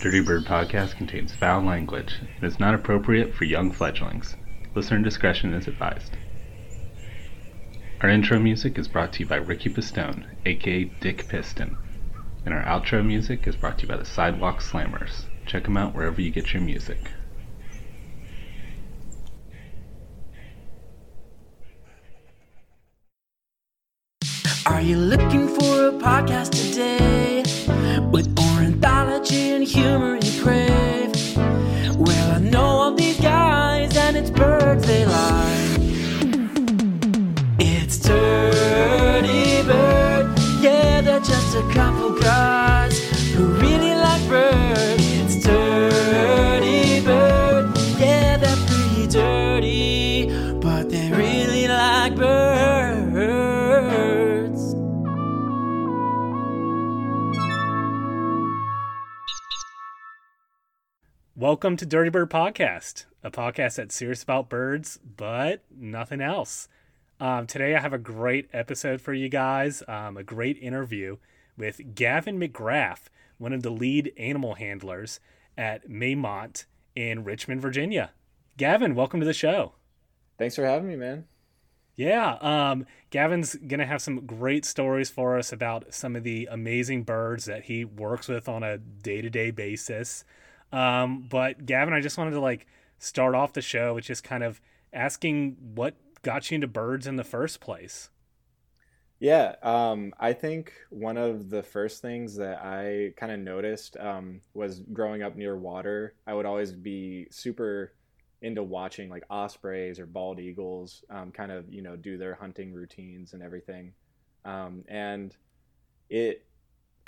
Dirty Bird podcast contains foul language and is not appropriate for young fledglings. Listener discretion is advised. Our intro music is brought to you by Ricky Pistone, aka Dick Piston. And our outro music is brought to you by the Sidewalk Slammers. Check them out wherever you get your music. Are you looking for a podcast today Welcome to Dirty Bird Podcast, a podcast that's serious about birds, but nothing else. Um, today, I have a great episode for you guys, um, a great interview with Gavin McGrath, one of the lead animal handlers at Maymont in Richmond, Virginia. Gavin, welcome to the show. Thanks for having me, man. Yeah, um, Gavin's gonna have some great stories for us about some of the amazing birds that he works with on a day-to-day basis. Um, but Gavin, I just wanted to like start off the show with just kind of asking what got you into birds in the first place. Yeah, um, I think one of the first things that I kind of noticed um, was growing up near water. I would always be super into watching like ospreys or bald eagles um, kind of you know do their hunting routines and everything, um, and it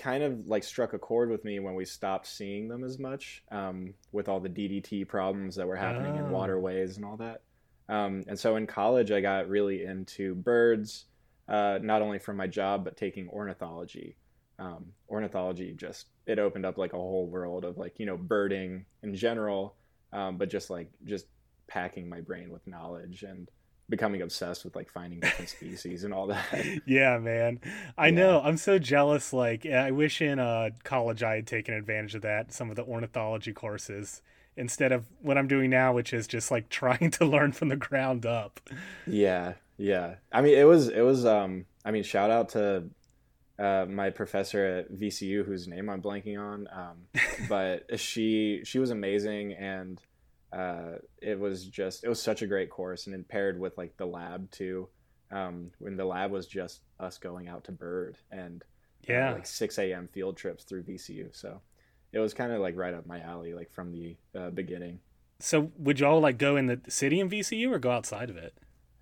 kind of like struck a chord with me when we stopped seeing them as much um, with all the DDT problems that were happening in Oh. waterways and all that. Um, and so in college, I got really into birds, uh, not only from my job, but taking ornithology. Um, ornithology just, it opened up like a whole world of like, you know, birding in general, um, but just like, just packing my brain with knowledge and becoming obsessed with like finding different species and all that. Yeah, man. I Yeah. know. I'm so jealous. Like, I wish in uh, college I had taken advantage of that, some of the ornithology courses, instead of what I'm doing now, which is just like trying to learn from the ground up. Yeah, yeah. I mean, it was it was. Um, I mean, shout out to uh, my professor at VCU, whose name I'm blanking on. Um, but she she was amazing, and uh, it was just it was such a great course, and it paired with like the lab too. Um, when the lab was just us going out to bird and uh, Yeah. like 6 a.m. field trips through VCU. So it was kind of like right up my alley, like from the uh, beginning. So, would y'all like go in the city in VCU or go outside of it?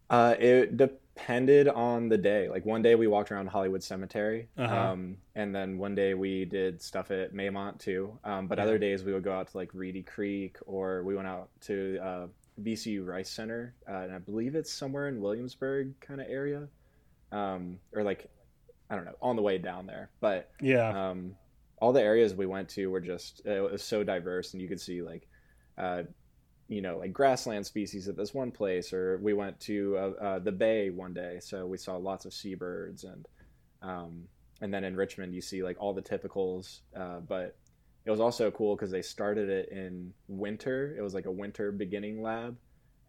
Uh, it depended on the day. Like one day we walked around Hollywood Cemetery, Uh-huh. um, and then one day we did stuff at Maymont too. Um, but Yeah. other days we would go out to like Reedy Creek, or we went out to uh, VCU Rice Center, uh, and I believe it's somewhere in Williamsburg kind of area, um, or like I don't know, on the way down there. But Yeah. um, all the areas we went to were just it was so diverse, and you could see like, uh, you know, like grassland species at this one place, or we went to uh, uh, the bay one day, so we saw lots of seabirds, and um, and then in Richmond you see like all the typicals, uh, but it was also cool because they started it in winter. It was like a winter beginning lab.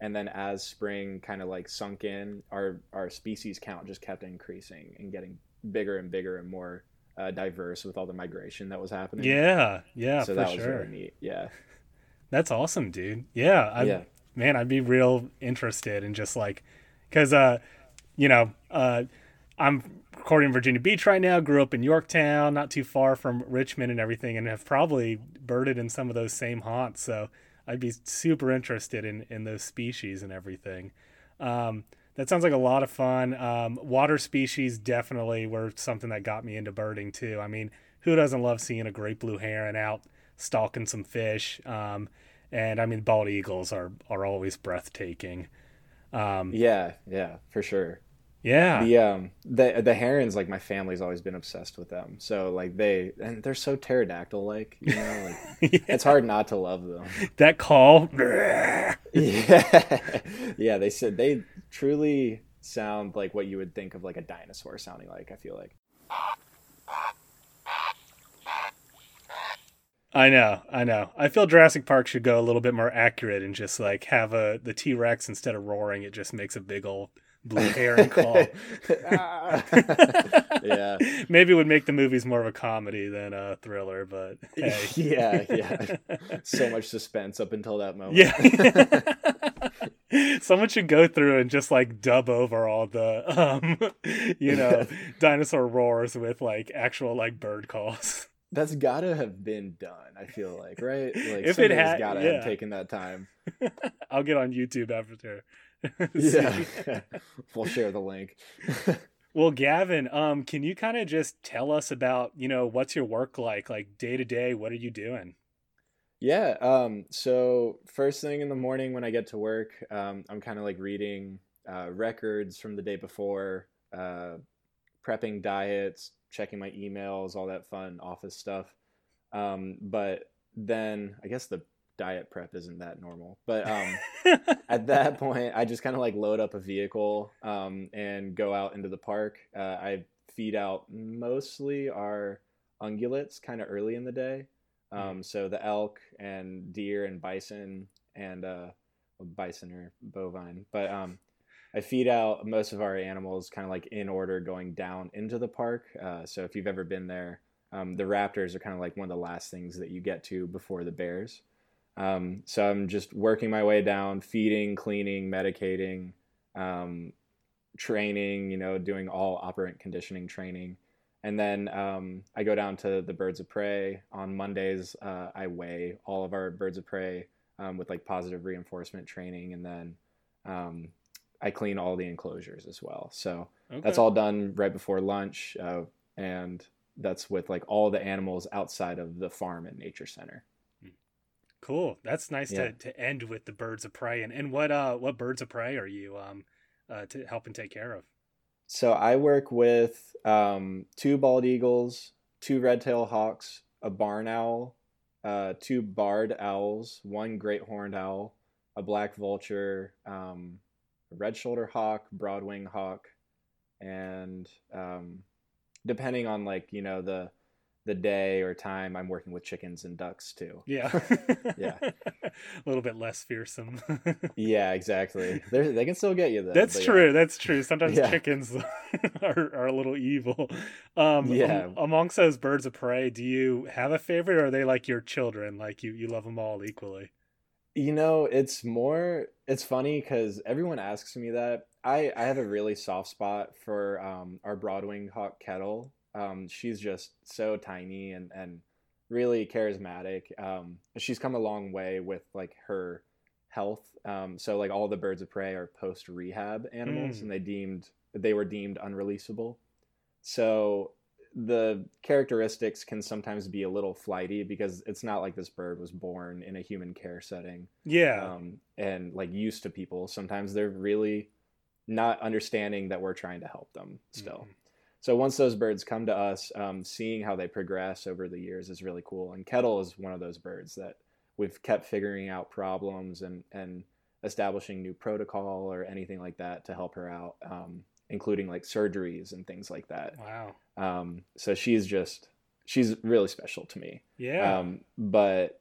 And then as spring kind of like sunk in, our, our species count just kept increasing and getting bigger and bigger and more uh, diverse with all the migration that was happening. yeah. Yeah, so for that was sure. really neat. Yeah. That's awesome, dude. Yeah. I, yeah. man, I'd be real interested in just like, cause, uh, you know, uh, I'm recording in Virginia Beach right now, grew up in Yorktown, not too far from Richmond and everything, and have probably birded in some of those same haunts. So I'd be super interested in, in those species and everything. Um, that sounds like a lot of fun. Um, water species definitely were something that got me into birding too. I mean, who doesn't love seeing a great blue heron out stalking some fish? Um, and I mean, bald eagles are are always breathtaking. Um, Yeah. Yeah. For sure. yeah, The um the the herons like my family's always been obsessed with them. So like they and they're so pterodactyl like you know like it's hard not to love them. that call. Yeah, yeah. They said they truly sound like what you would think of like a dinosaur sounding like. I feel like. I know, I know. I feel Jurassic Park should go a little bit more accurate and just like have a the T Rex instead of roaring, it just makes a big old blue hair and claw. Ah. yeah. Maybe it would make the movies more of a comedy than a thriller, but hey. yeah, yeah. So much suspense up until that moment. Yeah. Someone should go through and just like dub over all the um you know, dinosaur roars with like actual like bird calls. That's gotta have been done, I feel like, right? Like If it somebody's had- gotta yeah. have taken that time. I'll get on YouTube after. Yeah. We'll share the link. Well, Gavin, um, can you kind of just tell us about, you know, what's your work like, like day to day? What are you doing? Yeah. Um, so first thing in the morning when I get to work, um, I'm kind of like reading uh, records from the day before, uh, prepping diets, checking my emails, all that fun office stuff. Um, but then I guess the diet prep isn't that normal. But um, at that point, I just kind of like load up a vehicle um, and go out into the park. Uh, I feed out mostly our ungulates kind of early in the day. Um, so the elk and deer and bison and uh, well, bison or bovine. But um, I feed out most of our animals kind of like in order going down into the park. Uh, so if you've ever been there, um, the raptors are kind of like one of the last things that you get to before the bears. Um, so I'm just working my way down, feeding, cleaning, medicating, um, training, you know, doing all operant conditioning training. And then um, I go down to the birds of prey. On Mondays, uh, I weigh all of our birds of prey um, with like positive reinforcement training. And then um, I clean all the enclosures as well. So that's all done right before lunch. Uh, and that's with like all the animals outside of the farm and nature center. Cool. That's nice Yeah. to, to end with the birds of prey. And, and what uh what birds of prey are you um uh to help and take care of? So I work with um, two bald eagles, two red-tailed hawks, a barn owl, uh, two barred owls, one great horned owl, a black vulture, um, a red-shoulder hawk, broad-wing hawk, and um, depending on like you know the the day or time, I'm working with chickens and ducks too. Yeah. Yeah. a little bit less fearsome. Yeah, exactly. They they can still get you though. That's but yeah. true. That's true. Sometimes Yeah. chickens are, are a little evil. Um, Yeah. am- amongst those birds of prey, do you have a favorite, or are they like your children? Like you, you love them all equally? You know, it's more. It's funny because everyone asks me that. I I have a really soft spot for um, our Broadwing hawk kettle. Um, she's just so tiny and and really charismatic. Um, she's come a long way with like her health. Um, so like all the birds of prey are post rehab animals, Mm. and they deemed they were deemed unreleasable. So the characteristics can sometimes be a little flighty because it's not like this bird was born in a human care setting Yeah. um, and like used to people. Sometimes they're really not understanding that we're trying to help them still. Mhm. So once those birds come to us, um, seeing how they progress over the years is really cool. And kettle is one of those birds that we've kept figuring out problems and and establishing new protocol or anything like that to help her out, um, including like surgeries and things like that. Wow. Um, so she's just she's really special to me. Yeah. Um, but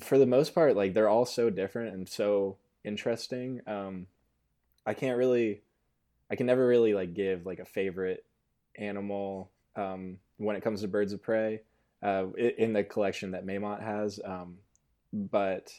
for the most part, like they're all so different and so interesting. Um, I can't really, I can never really like give like a favorite animal um, when it comes to birds of prey uh, in the collection that Maymont has. Um, but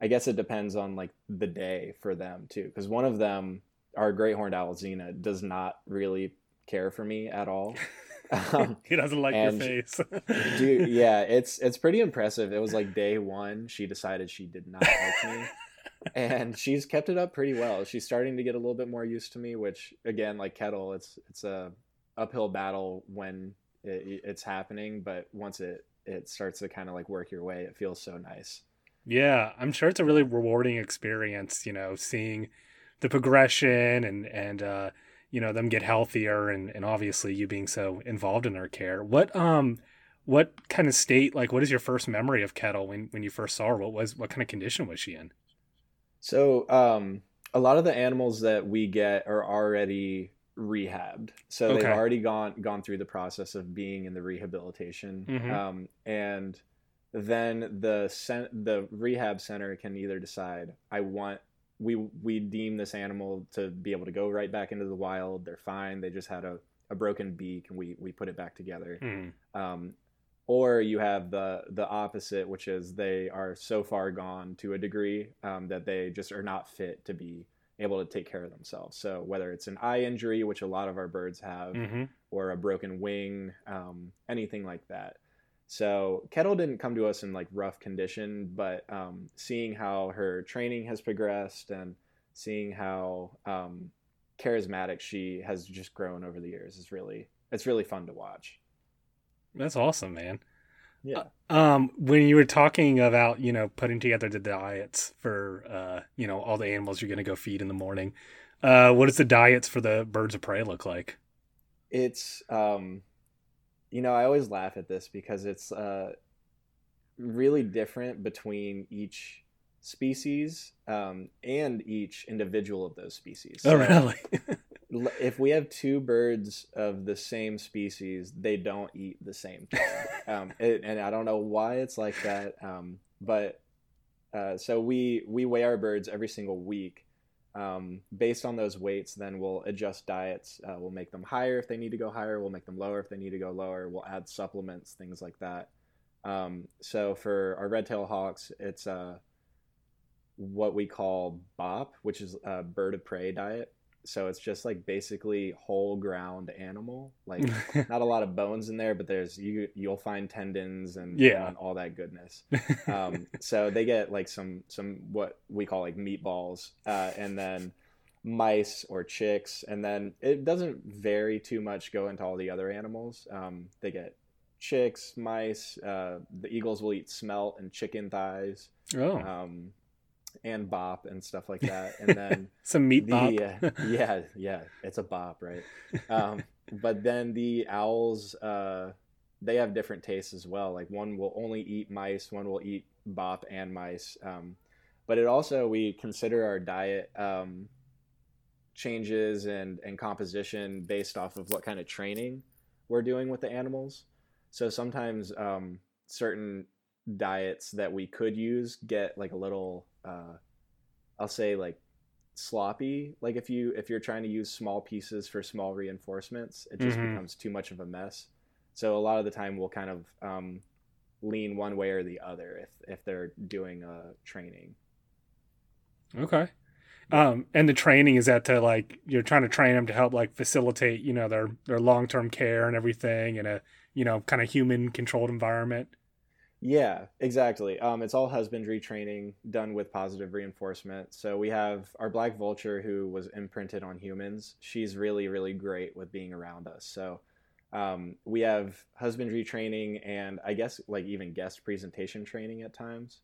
I guess it depends on like the day for them too, because one of them, our great horned owl Xena, does not really care for me at all. Um, he doesn't like your face. Dude, yeah, it's it's pretty impressive. It was like day one, she decided she did not like me, and she's kept it up pretty well. She's starting to get a little bit more used to me, which again, like Kettle, it's it's a uphill battle when it, it's happening, but once it it starts to kind of like work your way, it feels so nice. Yeah, I'm sure it's a really rewarding experience, you know, seeing the progression and and uh you know them get healthier and and obviously you being so involved in their care. What um what kind of state like what is your first memory of Kettle when when you first saw her? What was what kind of condition was she in? So, um, a lot of the animals that we get are already rehabbed. So they've already gone gone through the process of being in the rehabilitation. Mhm. Um, and then the cen- the rehab center can either decide I want we we deem this animal to be able to go right back into the wild. They're fine. They just had a, a broken beak, and we we put it back together. Hmm. Um, or you have the the opposite, which is they are so far gone to a degree um, that they just are not fit to be able to take care of themselves. So whether it's an eye injury, which a lot of our birds have, Mhm. or a broken wing, um, anything like that. So Kettle didn't come to us in like rough condition, but um, seeing how her training has progressed and seeing how um, charismatic she has just grown over the years is really it's really fun to watch. That's awesome, man. Yeah. Um, when you were talking about, you know, putting together the diets for, uh, you know, all the animals you're going to go feed in the morning, uh, what does the diets for the birds of prey look like? it's um you know i always laugh at this because it's uh really different between each species um and each individual of those species Oh, really? if we have two birds of the same species they don't eat the same thing um it, and i don't know why it's like that um but uh so we we weigh our birds every single week um, based on those weights, then we'll adjust diets. Uh, we'll make them higher if they need to go higher. We'll make them lower if they need to go lower. We'll add supplements, things like that. Um, so for our red tail hawks, it's uh, what we call BOP, which is a bird of prey diet. So it's just like basically whole ground animal, like not a lot of bones in there, but there's you you'll find tendons and, Yeah. and all that goodness. Um, so they get like some some what we call like meatballs uh, and then mice or chicks and then it doesn't vary too much go into all the other animals. Um, they get chicks mice uh, the eagles will eat smelt and chicken thighs. Oh, um, and bop and stuff like that. And then some meat bop. uh, yeah yeah it's a bop right? Um, but then the owls uh, they have different tastes as well. Like one will only eat mice one will eat bop and mice. Um, but it also we consider our diet um, changes and and composition based off of what kind of training we're doing with the animals. So sometimes um, certain diets that we could use get like a little uh, i'll say like sloppy like if you if you're trying to use small pieces for small reinforcements it just Mhm. becomes too much of a mess so a lot of the time we'll kind of um, lean one way or the other if if they're doing uh, training Okay. Um, and the training is that to like you're trying to train them to help like facilitate, you know, their their long term care and everything in a you know kind of human controlled environment. Yeah, exactly. Um, it's all husbandry training done with positive reinforcement. So we have our black vulture who was imprinted on humans. She's really, really great with being around us. So um, we have husbandry training and I guess like even guest presentation training at times.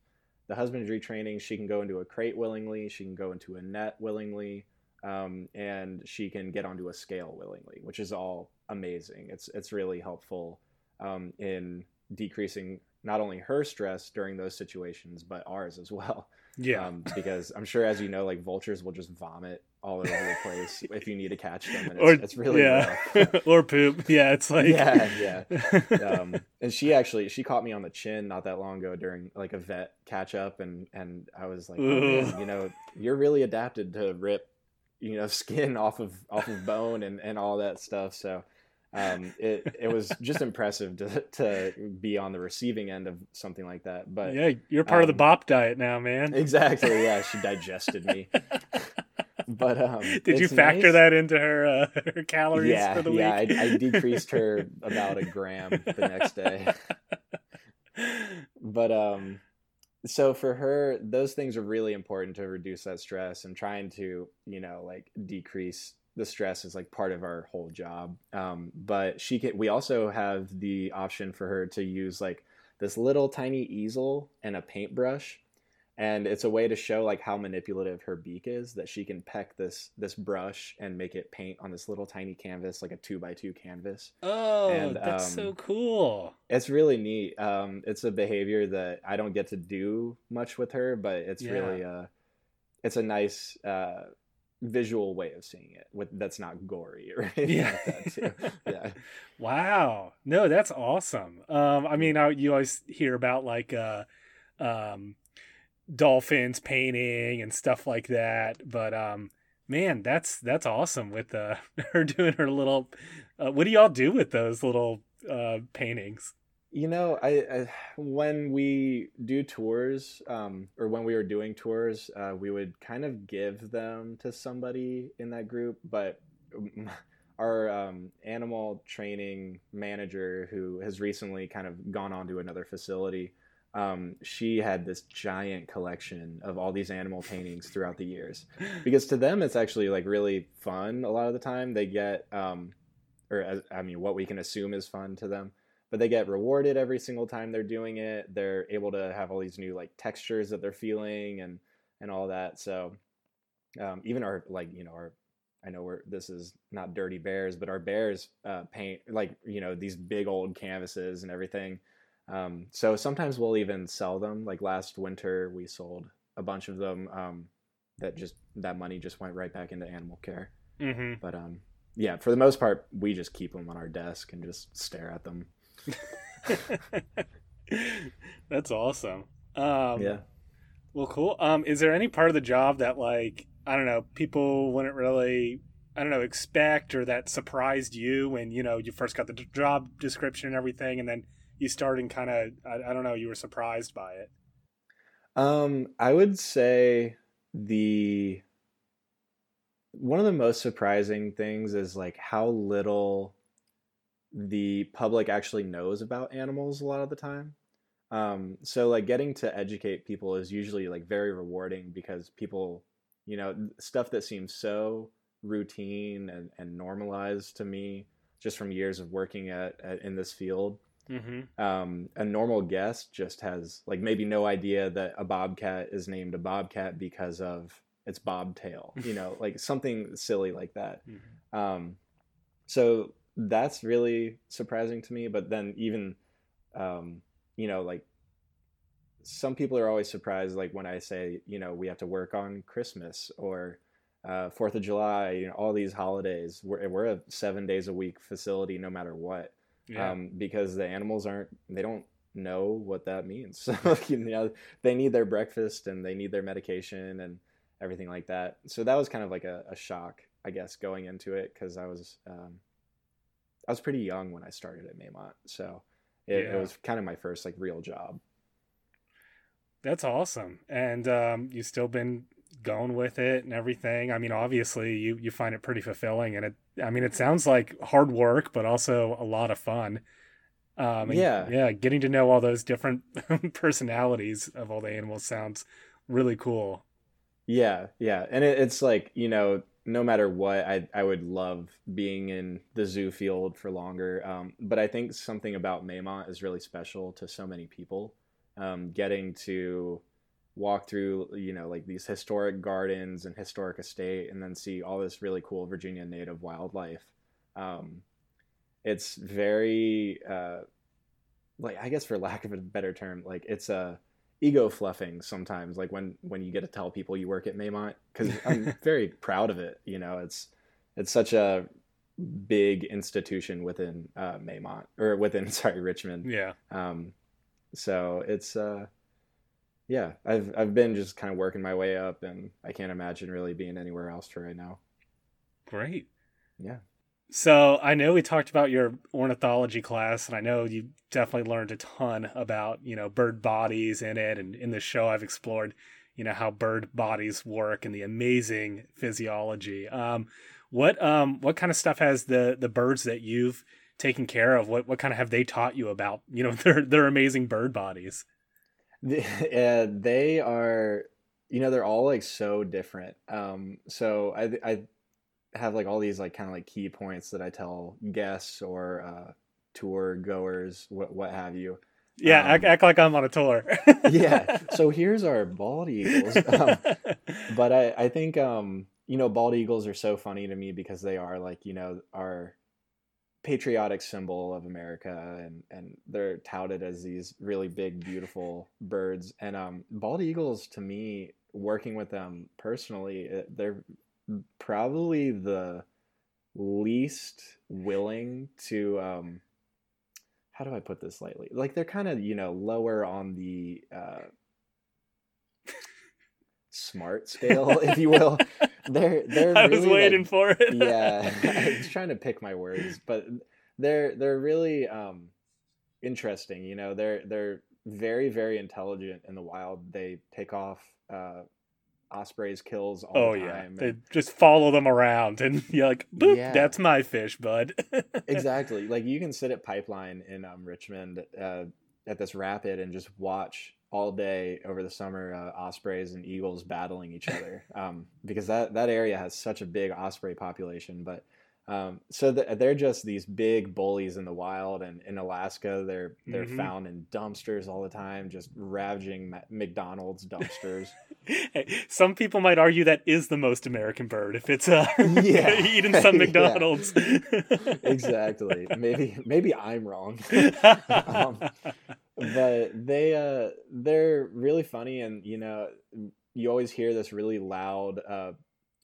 The husbandry training, she can go into a crate willingly, she can go into a net willingly, um, and she can get onto a scale willingly, which is all amazing. It's it's really helpful um, in decreasing not only her stress during those situations but ours as well Yeah. um, because i'm sure as you know like vultures will just vomit all over the place if you need to catch them and it's, or it's really yeah, or poop. Yeah, it's like Yeah, Yeah. um, and she actually she caught me on the chin not that long ago during like a vet catch up and and i was like oh, man, you know you're really adapted to rip you know skin off of off of bone and and all that stuff so um, it it was just impressive to to be on the receiving end of something like that. But yeah, you're part of the um, bop diet now, man. exactly, yeah, she digested me. But um, Did you factor nice. that into her uh, her calories Yeah, for the yeah, week? I, I decreased her about a gram the next day. But um, so for her, those things are really important to reduce that stress and trying to you know like decrease the stress is like part of our whole job. Um, but she can. We also have the option for her to use like this little tiny easel and a paintbrush and it's a way to show like how manipulative her beak is that she can peck this this brush and make it paint on this little tiny canvas like a two by two canvas oh, And, that's so um, cool. it's really neat um, it's a behavior that i don't get to do much with her but it's Yeah. really uh, it's a nice uh, visual way of seeing it with that's not gory or anything Yeah. like that too. Yeah. Wow. No, that's awesome. Um, I mean, I, you always hear about like uh, um, dolphins painting and stuff like that, but um, man, that's that's awesome with uh, her doing her little. Uh, what do y'all do with those little uh, paintings? You know, I, I when we do tours, um, or when we were doing tours, uh, we would kind of give them to somebody in that group. But our um, animal training manager, who has recently kind of gone on to another facility, um, she had this giant collection of all these animal paintings throughout the years. Because to them, it's actually like really fun. A lot of the time, they get, um, or as, I mean, what we can assume is fun to them but they get rewarded every single time they're doing it. They're able to have all these new like textures that they're feeling and and all that. So um, even our like you know our I know we're this is not dirty bears, but our bears uh, paint like you know these big old canvases and everything. Um, so sometimes we'll even sell them. Like last winter, we sold a bunch of them. Um, that just that money just went right back into animal care. Mm-hmm. But um, yeah, for the most part, we just keep them on our desk and just stare at them. that's awesome. Um, yeah. Well, cool. Um, is there any part of the job that like I don't know people wouldn't really I don't know expect or that surprised you when you know you first got the d- job description and everything, and then you started and kind of I, I don't know you were surprised by it. Um, I would say the one of the most surprising things is like how little the public actually knows about animals a lot of the time. Um, so like getting to educate people is usually like very rewarding because people, you know, stuff that seems so routine and, and normalized to me just from years of working at, at in this field Mm-hmm. um, a normal guest just has like maybe no idea that a bobcat is named a bobcat because of its bobtail, you know, like something silly like that. Mm-hmm. Um, so that's really surprising to me. But then even, um, you know, like some people are always surprised, like when I say, you know, we have to work on Christmas or uh, Fourth of July, you know, all these holidays. We're we're a seven days a week facility, no matter what Yeah. um, because the animals aren't they don't know what that means so you know they need their breakfast and they need their medication and everything like that so that was kind of like a, a shock i guess going into it because i was um, i was pretty young when i started at maymont so it, Yeah. it was kind of my first like real job That's awesome, and um, you've still been going with it and everything. I mean, obviously you you find it pretty fulfilling, and it. I mean, it sounds like hard work, but also a lot of fun. Um, Yeah. yeah. Getting to know all those different personalities of all the animals sounds really cool. Yeah, yeah, and it, it's like you know, no matter what, I I would love being in the zoo field for longer. Um, but I think something about Maymont is really special to so many people. Um, getting to walk through, you know, like these historic gardens and historic estate, and then see all this really cool Virginia native wildlife. Um, it's very, uh, like I guess for lack of a better term, like it's a ego fluffing sometimes like when when you get to tell people you work at Maymont because I'm very proud of it you know it's it's such a big institution within uh, Maymont or within sorry Richmond Yeah. um so it's uh yeah I've I've been just kind of working my way up and I can't imagine really being anywhere else for right now Great. yeah So I know we talked about your ornithology class, and I know you definitely learned a ton about you know bird bodies in it. And in the show, I've explored you know how bird bodies work and the amazing physiology. Um, what um what kind of stuff has the the birds that you've taken care of? What what kind of have they taught you about you know their their amazing bird bodies? The- uh, they are you know they're all like so different um so i i have like all these like kind of like key points that i tell guests or uh tour goers what what have you. Yeah, Um, act, act like I'm on a tour. yeah. So here's our bald eagles. Um, but i i think um you know bald eagles are so funny to me because they are like you know our patriotic symbol of america and and they're touted as these really big beautiful birds. And um bald eagles to me working with them personally they're probably the least willing to um how do I put this lightly? Like they're kind of, you know, lower on the uh smart scale, if you will. They're they're I really was waiting like, for it. yeah, I was trying to pick my words, but they're they're really um interesting, you know. They're they're very very intelligent in the wild. They pick off uh ospreys kills all oh the yeah, time. they just follow them around, and you're like, "Boop, Yeah. that's my fish, bud." exactly like you can sit at pipeline in um, richmond uh, at this rapid and just watch all day over the summer uh, ospreys and eagles battling each other um, because that, that area has such a big osprey population but um, so th- they're just these big bullies in the wild and in alaska they're they're Mhm. found in dumpsters all the time just ravaging mcdonald's dumpsters Hey, Some people might argue that is the most American bird if it's uh, Yeah. eating some McDonald's. exactly maybe maybe i'm wrong um, but they uh they're really funny and you know you always hear this really loud uh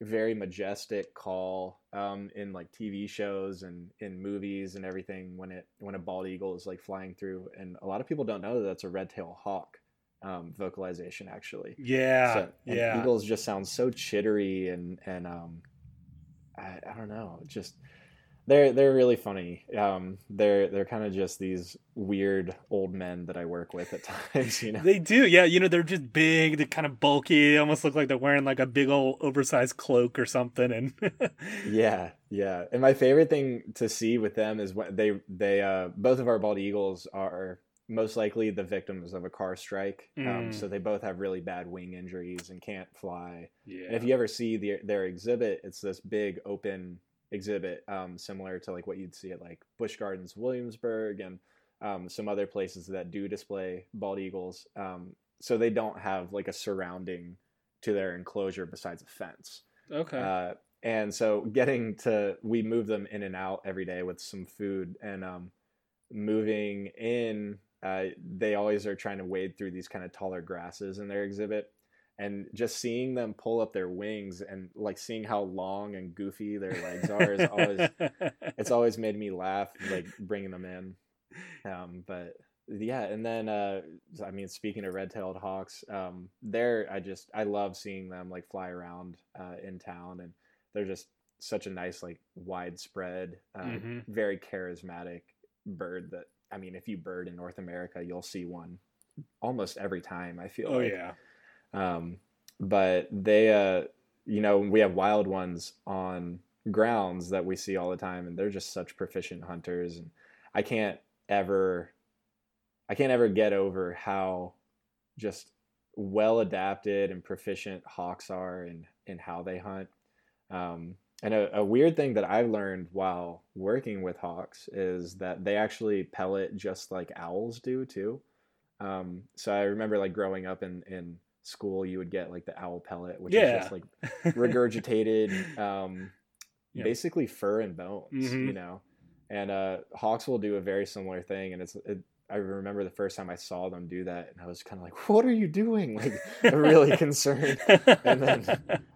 very majestic call um in like tv shows and in movies and everything when it when a bald eagle is like flying through and a lot of people don't know that that's a red tail hawk um vocalization actually yeah, so, yeah. eagles just sound so chittery and and um I, I don't know just they're they're really funny um they're they're kind of just these weird old men that i work with at times you know They do, yeah. You know, they're just big, they're kind of bulky. They almost look like they're wearing like a big old oversized cloak or something. And yeah yeah and my favorite thing to see with them is when they they uh both of our bald eagles are most likely the victims of a car strike um, Mm. so they both have really bad wing injuries and can't fly yeah, And if you ever see the, their exhibit, it's this big open exhibit, um, similar to like what you'd see at like Busch Gardens, Williamsburg, and um, some other places that do display bald eagles. Um, so they don't have like a surrounding to their enclosure besides a fence. okay, Uh, and so getting to, we move them in and out every day with some food and um, moving in. Uh, they always are trying to wade through these kind of taller grasses in their exhibit and just seeing them pull up their wings and like seeing how long and goofy their legs are is always it's always made me laugh like bringing them in. Um but yeah and then uh i mean speaking of red-tailed hawks um they're i just i love seeing them like fly around uh in town and they're just such a nice like widespread uh, Mhm. very charismatic bird that i mean if you bird in north america you'll see one almost every time i feel oh like. yeah, um, but they uh you know we have wild ones on grounds that we see all the time and they're just such proficient hunters and i can't ever i can't ever get over how just well adapted and proficient hawks are in in how they hunt. Um and a, a weird thing that i've learned while working with hawks is that they actually pellet just like owls do too. Um so i remember like growing up in in school you would get like the owl pellet which Yeah. is just like regurgitated um basically fur and bones Mhm. you know and uh hawks will do a very similar thing and it's it, i remember the first time i saw them do that and i was kind of like what are you doing like really concerned and then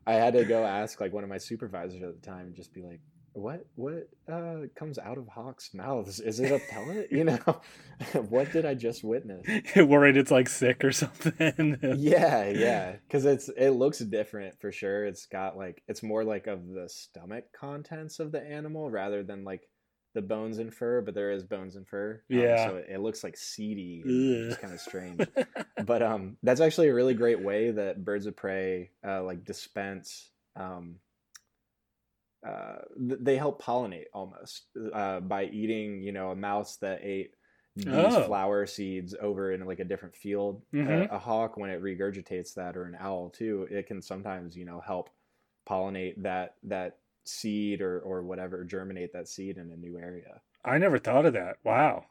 i had to go ask like one of my supervisors at the time and just be like what what uh comes out of hawks mouths? Is it a pellet? You know what did i just witness? Worried it's like sick or something. yeah yeah because it's it looks different for sure. It's got like it's more like of the stomach contents of the animal rather than like the bones and fur but there is bones and fur Um, Yeah. so it, it looks like seedy it's kind of strange. But um that's actually a really great way that birds of prey uh like dispense um uh they help pollinate almost uh by eating you know a mouse that ate these Oh. flower seeds over in like a different field Mhm. a, a hawk when it regurgitates that or an owl too it can sometimes you know help pollinate that that seed or or whatever germinate that seed in a new area I never thought of that. Wow.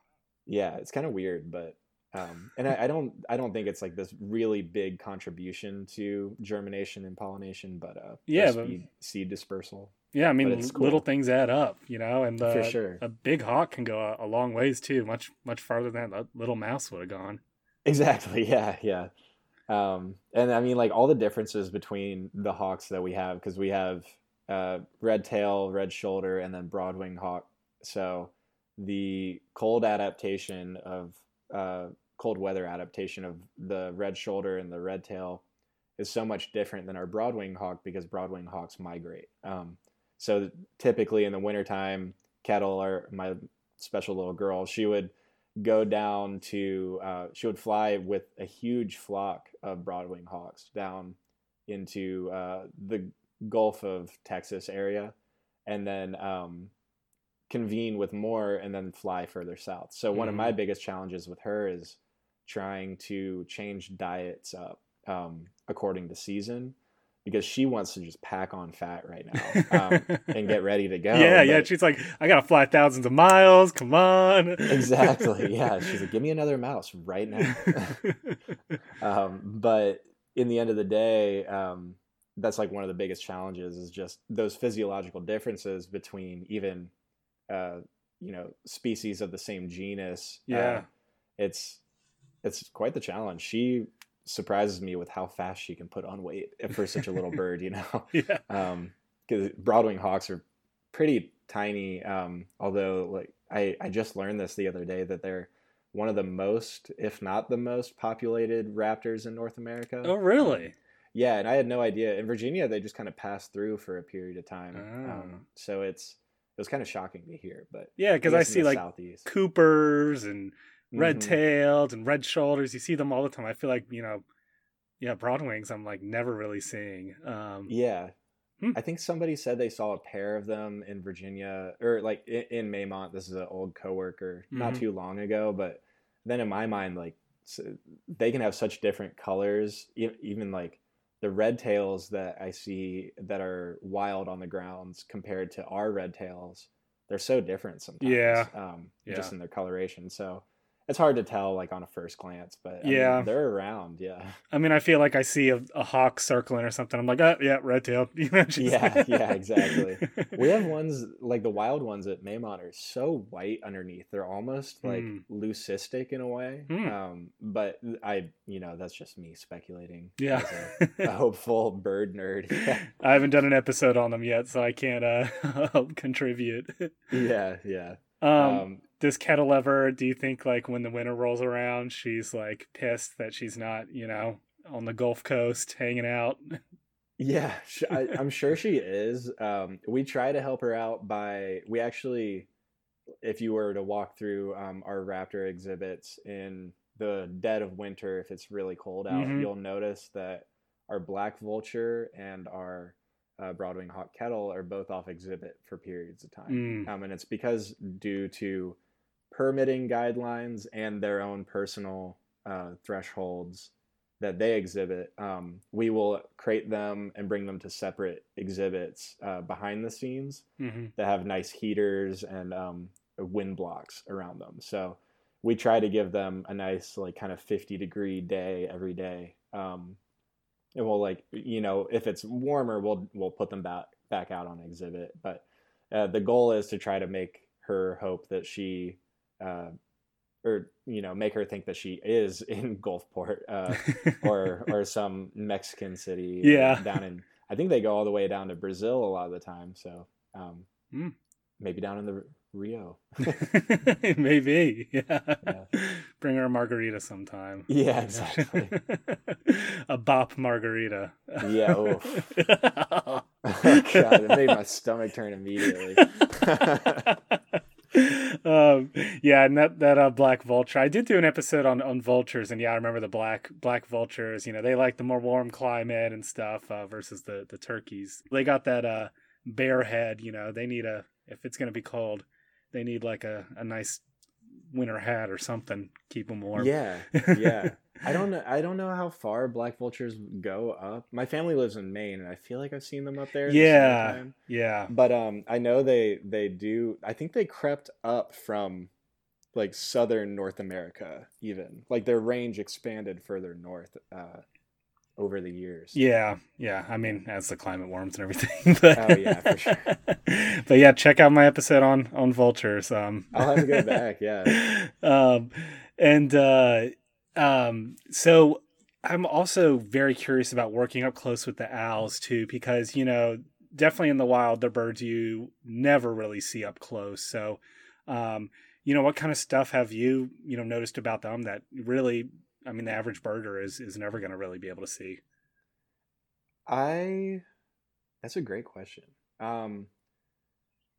yeah it's kind of weird but um and I, I don't i don't think it's like this really big contribution to germination and pollination but uh Yeah, but- seed, seed dispersal Yeah, I mean, But it's l- little things add up, you know, and For sure. a big hawk can go a, a long ways too, much much farther than that little mouse would have gone. exactly yeah yeah um and i mean like all the differences between the hawks that we have because we have uh, red tail, red shoulder, and then broad-winged hawk. So the cold adaptation of uh, cold weather adaptation of the red shoulder and the red tail is so much different than our broad-winged hawk because broad-winged hawks migrate. Um, so typically in the wintertime, Kettle or my special little girl, she would go down to uh, she would fly with a huge flock of broad-winged hawks down into uh, the Gulf of Texas area, and then um, convene with more, and then fly further south. So one of my biggest challenges with her is trying to change diets up um, according to season because she wants to just pack on fat right now um, and get ready to go. yeah, yeah. She's like, I gotta fly thousands of miles. Come on. exactly. Yeah, she's like, give me another mouse right now. um, but in the end of the day, um, that's like one of the biggest challenges is just those physiological differences between even, uh, you know, species of the same genus. Uh, Yeah. it's it's quite the challenge. She surprises me with how fast she can put on weight for such a little bird. You know yeah. um because broadwing hawks are pretty tiny um although like i i just learned this the other day that they're one of the most if not the most populated raptors in north america Oh, really? yeah and i had no idea in virginia they just kind of passed through for a period of time Oh. um, so it's it was kind of shocking to hear but Yeah, because I see like southeast Coopers and red Mhm. tailed and red shoulders. You see them all the time. I feel like you know, yeah, broadwings. I'm like never really seeing. Um, Yeah. Hmm. I think somebody said they saw a pair of them in Virginia or like in, in Maymont. This is an old coworker not Mhm. too long ago, but then in my mind, like they can have such different colors. Even like the red tails that I see that are wild on the grounds compared to our red tails, they're so different sometimes. Yeah. Um, Yeah. Just in their coloration. So it's hard to tell like on a first glance, but I mean, Yeah. they're around. Yeah. I mean, I feel like I see a, a hawk circling or something. I'm like, oh, yeah, red tail. You know, Yeah, yeah, exactly. We have ones like the wild ones at Maymont are so white underneath. They're almost like Mm. leucistic in a way. Mm. Um, but I, you know, that's just me speculating. yeah. a, a hopeful bird nerd. Yeah, I haven't done an episode on them yet, so I can't uh, help contribute. yeah, yeah. Um, Um, does Kettle ever? Do you think like when the winter rolls around, she's like pissed that she's not, you know, on the Gulf Coast hanging out? yeah. I, I'm sure she is. Um, we try to help her out by we actually, if you were to walk through um, our raptor exhibits in the dead of winter, if it's really cold out, Mhm. you'll notice that our black vulture and our uh, broadwing hawk kettle are both off exhibit for periods of time. Mm. Um, and it's because due to permitting guidelines and their own personal uh, thresholds that they exhibit, um, we will create them and bring them to separate exhibits uh, behind the scenes hmm that have nice heaters and um, wind blocks around them. So we try to give them a nice like kind of 50 degree day every day. Um, and we'll like you know if it's warmer we'll we'll put them back back out on exhibit. But uh, the goal is to try to make her hope that she uh, or you know make her think that she is in Gulfport uh, or or some Mexican city uh, Yeah. down in I think they go all the way down to Brazil a lot of the time so um, Mm. maybe down in the Rio Maybe, yeah. Yeah. Bring her a margarita sometime. yeah exactly a bop margarita. yeah oh god it made my stomach turn immediately um, yeah, and that that uh, black vulture. I did do an episode on on vultures, and yeah, I remember the black black vultures. You know, they like the more warm climate and stuff uh, versus the the turkeys. They got that uh bare head. You know, they need a if it's gonna be cold, they need like a a nice winter hat or something keep them warm. yeah yeah I don't know I don't know how far black vultures go up my family lives in Maine and I feel like I've seen them up there yeah, yeah. but um i know they they do i think they crept up from like southern north america even like their range expanded further north uh over the years Yeah, yeah. I mean, as the climate warms and everything. But, Oh, yeah, for sure. but yeah, check out my episode on on vultures. Um, i'll have to go back yeah um, and uh, um, so I'm also very curious about working up close with the owls too, because you know definitely in the wild, they're birds you never really see up close. So, um, you know, what kind of stuff have you, you know, noticed about them that really, I mean, the average birder is is never going to really be able to see? I that's a great question. Um,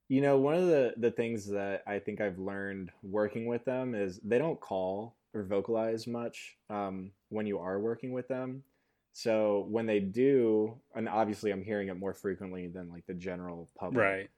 you know, one of the the things that I think I've learned working with them is they don't call or vocalize much um, when you are working with them. So when they do, and obviously I'm hearing it more frequently than like the general public. Right.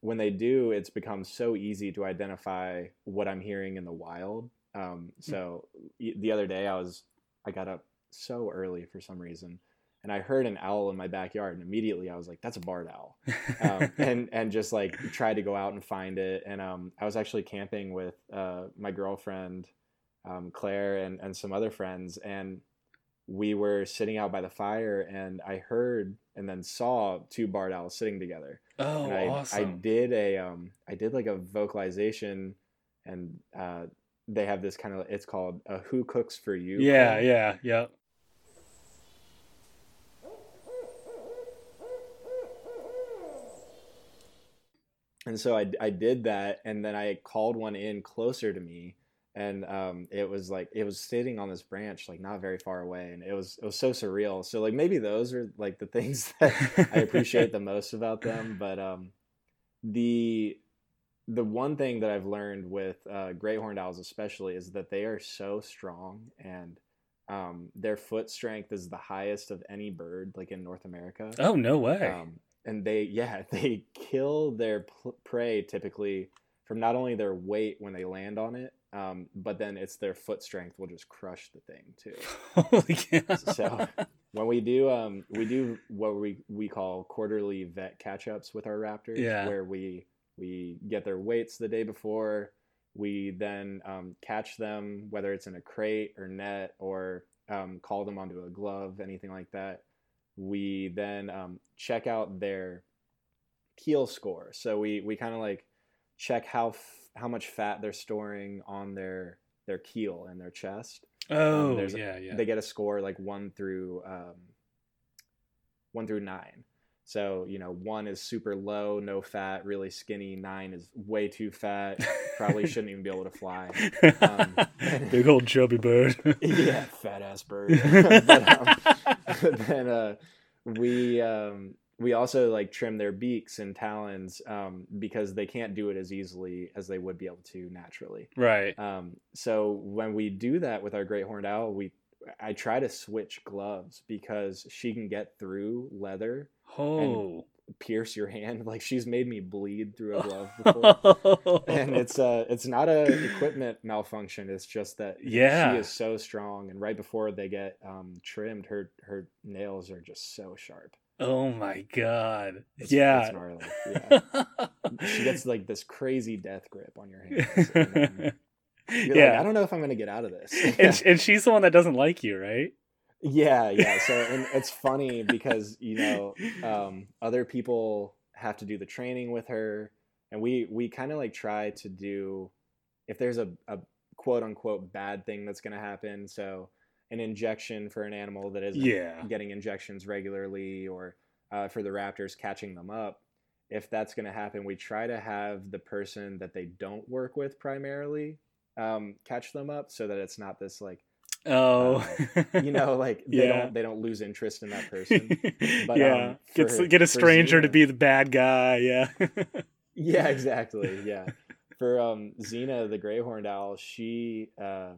When they do, it's become so easy to identify what I'm hearing in the wild. Um, so the other day I was I got up so early for some reason, and I heard an owl in my backyard, and immediately I was like, "That's a barred owl," um, and and just like tried to go out and find it. And um, I was actually camping with uh, my girlfriend, um, Claire, and and some other friends, and we were sitting out by the fire, and I heard and then saw two barred owls sitting together. oh, and I, I did a um, I did like a vocalization, and uh, they have this kind of it's called a "Who Cooks for You." yeah, yeah, yeah. and so I, I did that and then i called one in closer to me and um, it was like it was sitting on this branch like not very far away and it was it was so surreal so like maybe those are like the things that i appreciate the most about them but um, the the one thing that i've learned with uh, great horned owls especially is that they are so strong and um, their foot strength is the highest of any bird like in north america Oh, no way. um, and they yeah they kill their prey typically from not only their weight when they land on it um, but then it's their foot strength will just crush the thing too Holy cow. so when we do um, we do what we we call quarterly vet catch-ups with our raptors Yeah. where we we get their weights the day before we then um, catch them whether it's in a crate or net or um, call them onto a glove anything like that we then um, check out their keel score so we we kind of like check how f- how much fat they're storing on their their keel and their chest oh, um, there's- yeah, yeah. they get a score like one through um, one through nine. So you know, one is super low, no fat, really skinny. Nine is way too fat, probably shouldn't even be able to fly. Um, Big old chubby bird. yeah, fat ass bird. but, um, then uh, we um, we also like trim their beaks and talons um, because they can't do it as easily as they would be able to naturally. right. Um, so when we do that with our great horned owl, we I try to switch gloves because she can get through leather, Oh. pierce your hand. Like she's made me bleed through a glove before. and it's uh it's not a equipment malfunction. It's just that Yeah. she is so strong. And right before they get um, trimmed, her her nails are just so sharp. oh my god. It's, yeah. it's gnarly. Yeah, she gets like this crazy death grip on your hands. You're yeah. like, I don't know if I'm gonna get out of this. and, and she's the one that doesn't like you, right? Yeah, yeah. So and it's funny because you know um, other people have to do the training with her, and we we kind of like try to do if there's a, a quote unquote bad thing that's going to happen. So an injection for an animal that isn't Yeah. getting injections regularly, or uh, for the raptors catching them up. If that's going to happen, we try to have the person that they don't work with primarily um, catch them up, so that it's not this like Oh. you know like they Yeah. don't they don't lose interest in that person But, yeah. um, get get a stranger to be the bad guy. Yeah. yeah exactly yeah for um xena the great horned owl she uh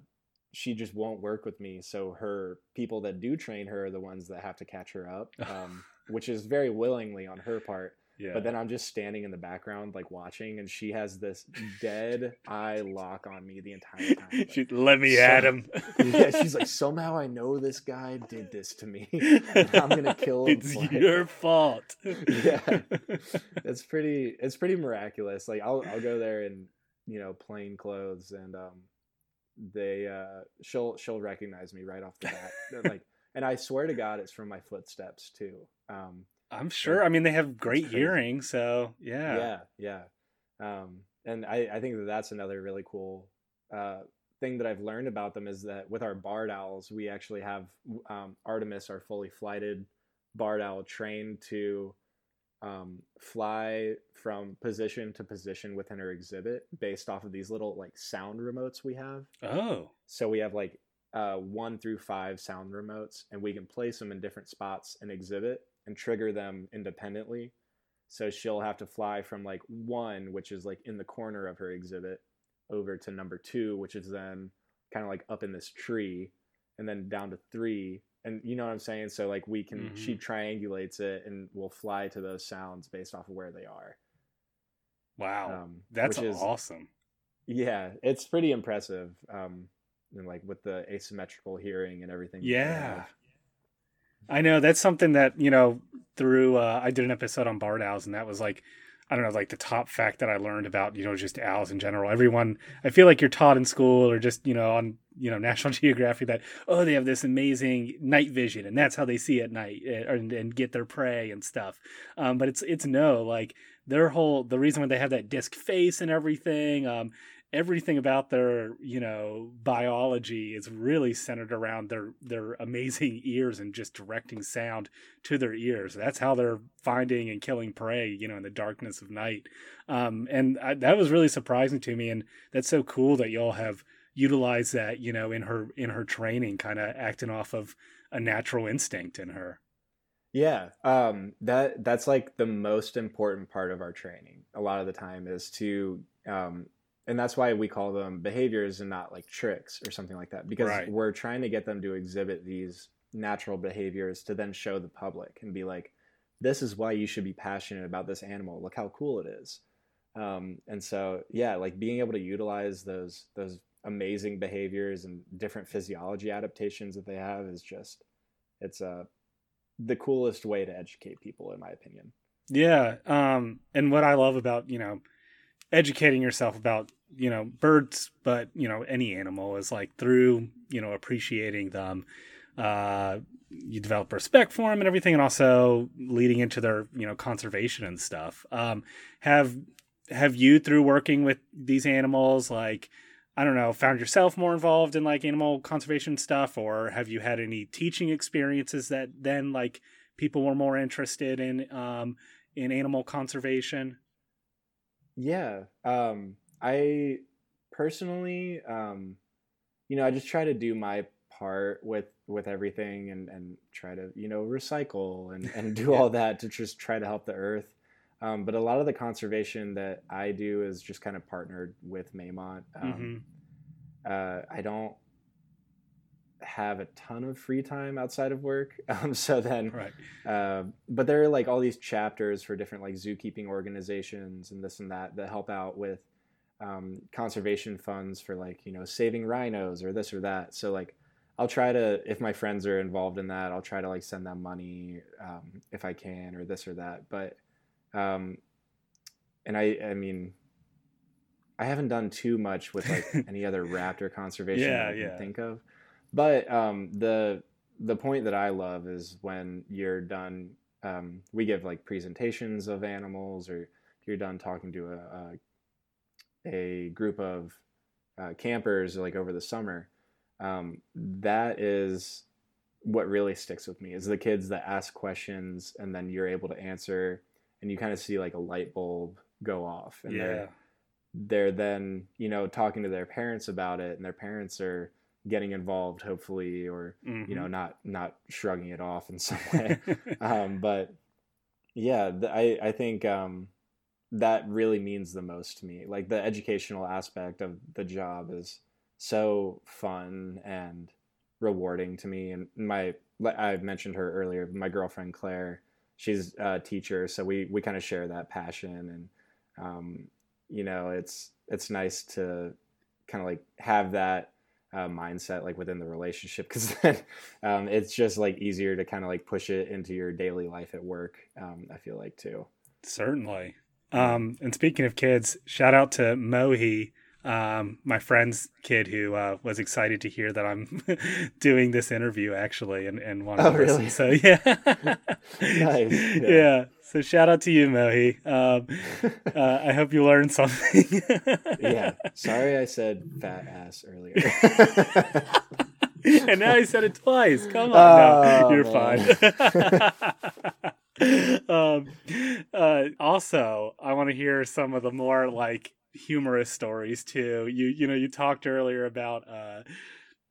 she just won't work with me so her people that do train her are the ones that have to catch her up um which is very willingly on her part yeah. but then i'm just standing in the background like watching and she has this dead eye lock on me the entire time like, she, let me so- at him. yeah she's like somehow i know this guy did this to me i'm gonna kill him It's it." your fault. Yeah. it's pretty it's pretty miraculous like i'll i'll go there in you know plain clothes and um they uh she'll she'll recognize me right off the bat like and i swear to god it's from my footsteps too um I'm sure. I mean, they have great hearing, so yeah. yeah yeah um and i i think that that's another really cool uh thing that i've learned about them is that with our barred owls we actually have um artemis our fully flighted barred owl trained to um, fly from position to position within her exhibit based off of these little like sound remotes we have. Oh, So we have like uh, one through five sound remotes, and we can place them in different spots in exhibit and trigger them independently. So she'll have to fly from like one, which is like in the corner of her exhibit, over to number two, which is then kind of like up in this tree, and then down to three. And you know what I'm saying? So like we can, she triangulates it and will fly to those sounds based off of where they are. wow. Um, That's is- awesome. Yeah, it's pretty impressive. Um, and like with the asymmetrical hearing and everything. Yeah. I know that's something that, you know, through uh, I did an episode on barred owls and that was like I don't know, like the top fact that I learned about, you know, just owls in general. Everyone I feel like you're taught in school or just, you know, on, you know, National Geographic that oh, they have this amazing night vision and that's how they see at night eh, and, and get their prey and stuff. Um, but it's it's no, like their whole the reason why they have that disc face and everything, um, everything about their you know biology is really centered around their their amazing ears and just directing sound to their ears that's how they're finding and killing prey you know in the darkness of night um, and I, that was really surprising to me and that's so cool that y'all have utilized that you know in her in her training kind of acting off of a natural instinct in her Yeah, um, that that's like the most important part of our training. A lot of the time is to, um, and that's why we call them behaviors and not like tricks or something like that, because Right. we're trying to get them to exhibit these natural behaviors to then show the public and be like, this is why you should be passionate about this animal. Look how cool it is. Um, and so, yeah, like being able to utilize those those amazing behaviors and different physiology adaptations that they have is just, it's a the coolest way to educate people, in my opinion. Yeah. Um, and what I love about, you know, educating yourself about, you know, birds, but, you know, any animal is like through, you know, appreciating them, uh, you develop respect for them and everything, and also leading into their, you know, conservation and stuff. Um, have, have you through working with these animals, like, I don't know, found yourself more involved in like animal conservation stuff, or have you had any teaching experiences that then like people were more interested in, um, in animal conservation? Yeah. Um, I personally, um, you know, I just try to do my part with with everything and and try to you know recycle and and do all that to just try to help the earth. Um, but a lot of the conservation that I do is just kind of partnered with Maymont. Um, uh, I don't have a ton of free time outside of work, um, so then Right. uh, but there are like all these chapters for different like zookeeping organizations and this and that that help out with um, conservation funds for like you know saving rhinos or this or that. So like I'll try to if my friends are involved in that, I'll try to like send them money um, if I can or this or that. But um, and I I mean I haven't done too much with like any other raptor conservation Yeah, that I can yeah. think of. But um, the the point that I love is when you're done. Um, we give like presentations of animals, or you're done talking to a a, a group of uh, campers like over the summer. Um, that is what really sticks with me is the kids that ask questions and then you're able to answer, and you kind of see like a light bulb go off, and yeah. they're they're then you know talking to their parents about it and their parents are getting involved hopefully or you know not not shrugging it off in some way. Um, but yeah i i think um, that really means the most to me. Like the educational aspect of the job is so fun and rewarding to me. And my like i mentioned her earlier my girlfriend claire she's a teacher so we we kind of share that passion. And um, you know it's it's nice to kind of like have that uh, mindset like within the relationship because then um, it's just like easier to kind of like push it into your daily life at work um, i feel like too Certainly. Um, and speaking of kids, shout out to Mohi, um, my friend's kid who uh, was excited to hear that I'm doing this interview actually and, and wanted Oh, to listen. really? So yeah. Nice, Yeah. yeah. So shout out to you, Mohi. Um, uh, I hope you learned something. yeah sorry i said fat ass earlier and now I said it twice. Come on. no, Oh, you're man. fine. um, uh, also, I want to hear some of the more like humorous stories too. You you know you talked earlier about uh,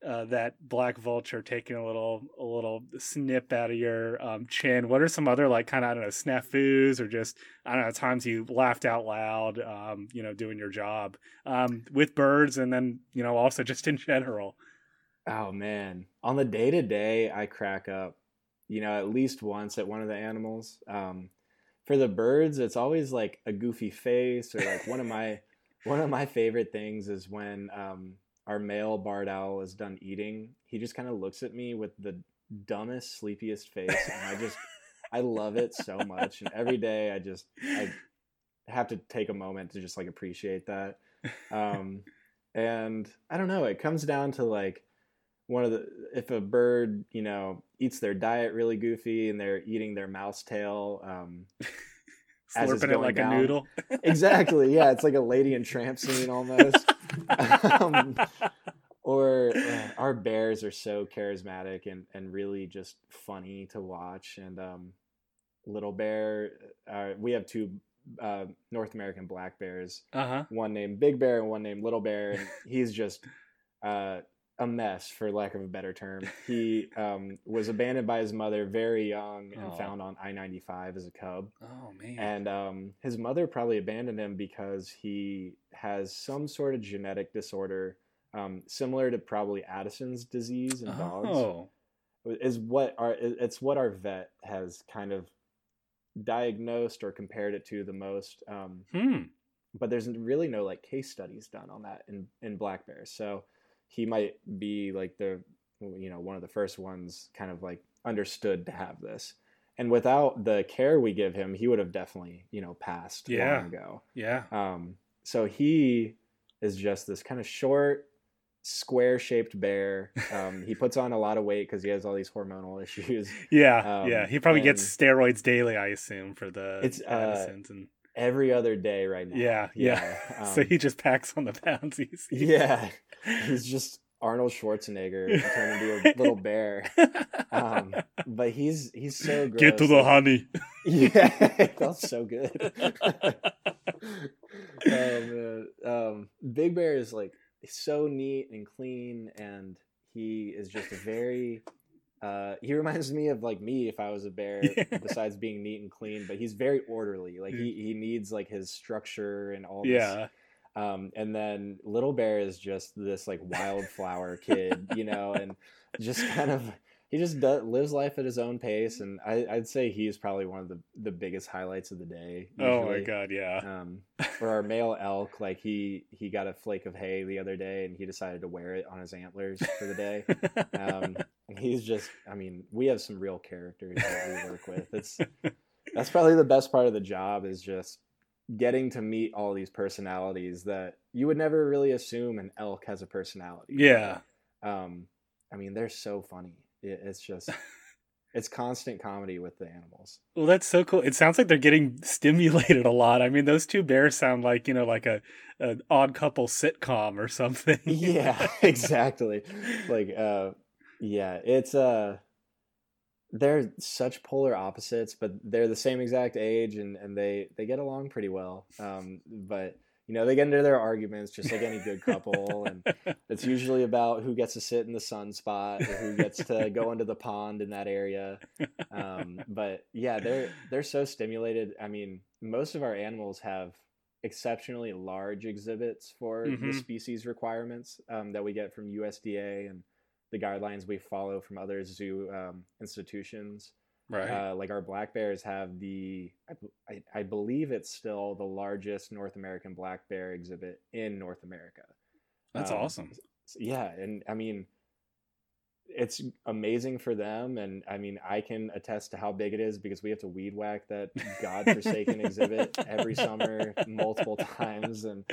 uh, that black vulture taking a little a little snip out of your um, chin. What are some other like kind of I don't know snafus or just I don't know times you laughed out loud, um, you know, doing your job um, with birds, and then you know also just in general. Oh man, on the day to day, I crack up. You know, at least once at one of the animals. Um, for the birds, it's always like a goofy face or like one of my one of my favorite things is when um, our male barred owl is done eating. He just kind of looks at me with the dumbest, sleepiest face, and I just I love it so much. And every day, I just I have to take a moment to just like appreciate that. Um, and I don't know. It comes down to like one of the if a bird you know eats their diet really goofy and they're eating their mouse tail um Slurping it like down. a noodle. exactly yeah it's like a lady and tramp scene almost um, or uh, our bears are so charismatic and and really just funny to watch and um little bear uh, we have two uh, north american black bears Uh huh. one named Big Bear and one named Little Bear, and he's just uh, a mess, for lack of a better term. He um, was abandoned by his mother very young and Aw. found on I ninety five as a cub, Oh man. and um, his mother probably abandoned him because he has some sort of genetic disorder. Um, similar to probably Addison's disease in dogs, oh. is what our it's what our vet has kind of diagnosed or compared it to the most. Um, Hmm. but there's really no like case studies done on that in in black bears so he might be like the you know one of the first ones kind of like understood to have this and without the care we give him he would have definitely you know passed Yeah. long ago Yeah. um so he is just this kind of short square shaped bear um he puts on a lot of weight because he has all these hormonal issues Yeah. Um, yeah. He probably gets steroids daily, I assume, for the It's, uh, and every other day right now yeah, yeah. so um, he just packs on the pounds. He's, Yeah, he's just Arnold Schwarzenegger turned into a little bear. Um, but he's he's so gross. Get to the honey. Yeah, that's so good. oh man, um, Big Bear is like so neat and clean, and he is just a very. Uh, he reminds me of like me if I was a bear. Yeah. Besides being neat and clean, but he's very orderly. Like he he needs like his structure and all. This Yeah. um, and then Little Bear is just this like wildflower kid, you know, and just kind of he just does, lives life at his own pace. And I, I'd say he's probably one of the, the biggest highlights of the day. Oh my god, yeah. Um, for our male elk, like he he got a flake of hay the other day, and he decided to wear it on his antlers for the day. Um, he's just, I mean, we have some real characters that we work with. It's that's probably the best part of the job is just getting to meet all these personalities that you would never really assume an elk has a personality. yeah. Um, I mean, they're so funny. It, it's just, it's constant comedy with the animals. Well, that's so cool. It sounds like they're getting stimulated a lot. I mean, those two bears sound like, you know, like a an odd couple sitcom or something. Yeah, exactly. Like, uh, yeah, it's uh, they're such polar opposites, but they're the same exact age, and and they they get along pretty well. Um, but you know, they get into their arguments just like any good couple, and it's usually about who gets to sit in the sun spot or who gets to go into the pond in that area. Um, but yeah, they're they're so stimulated. I mean, most of our animals have exceptionally large exhibits for the Mhm. species requirements um, that we get from USDA and the guidelines we follow from other zoo um, institutions. right. Uh, like our black bears have the, I believe it's still the largest North American black bear exhibit in North America. that's um, awesome. Yeah, and I mean, it's amazing for them, and I mean, I can attest to how big it is because we have to weed whack that godforsaken exhibit every summer multiple times, and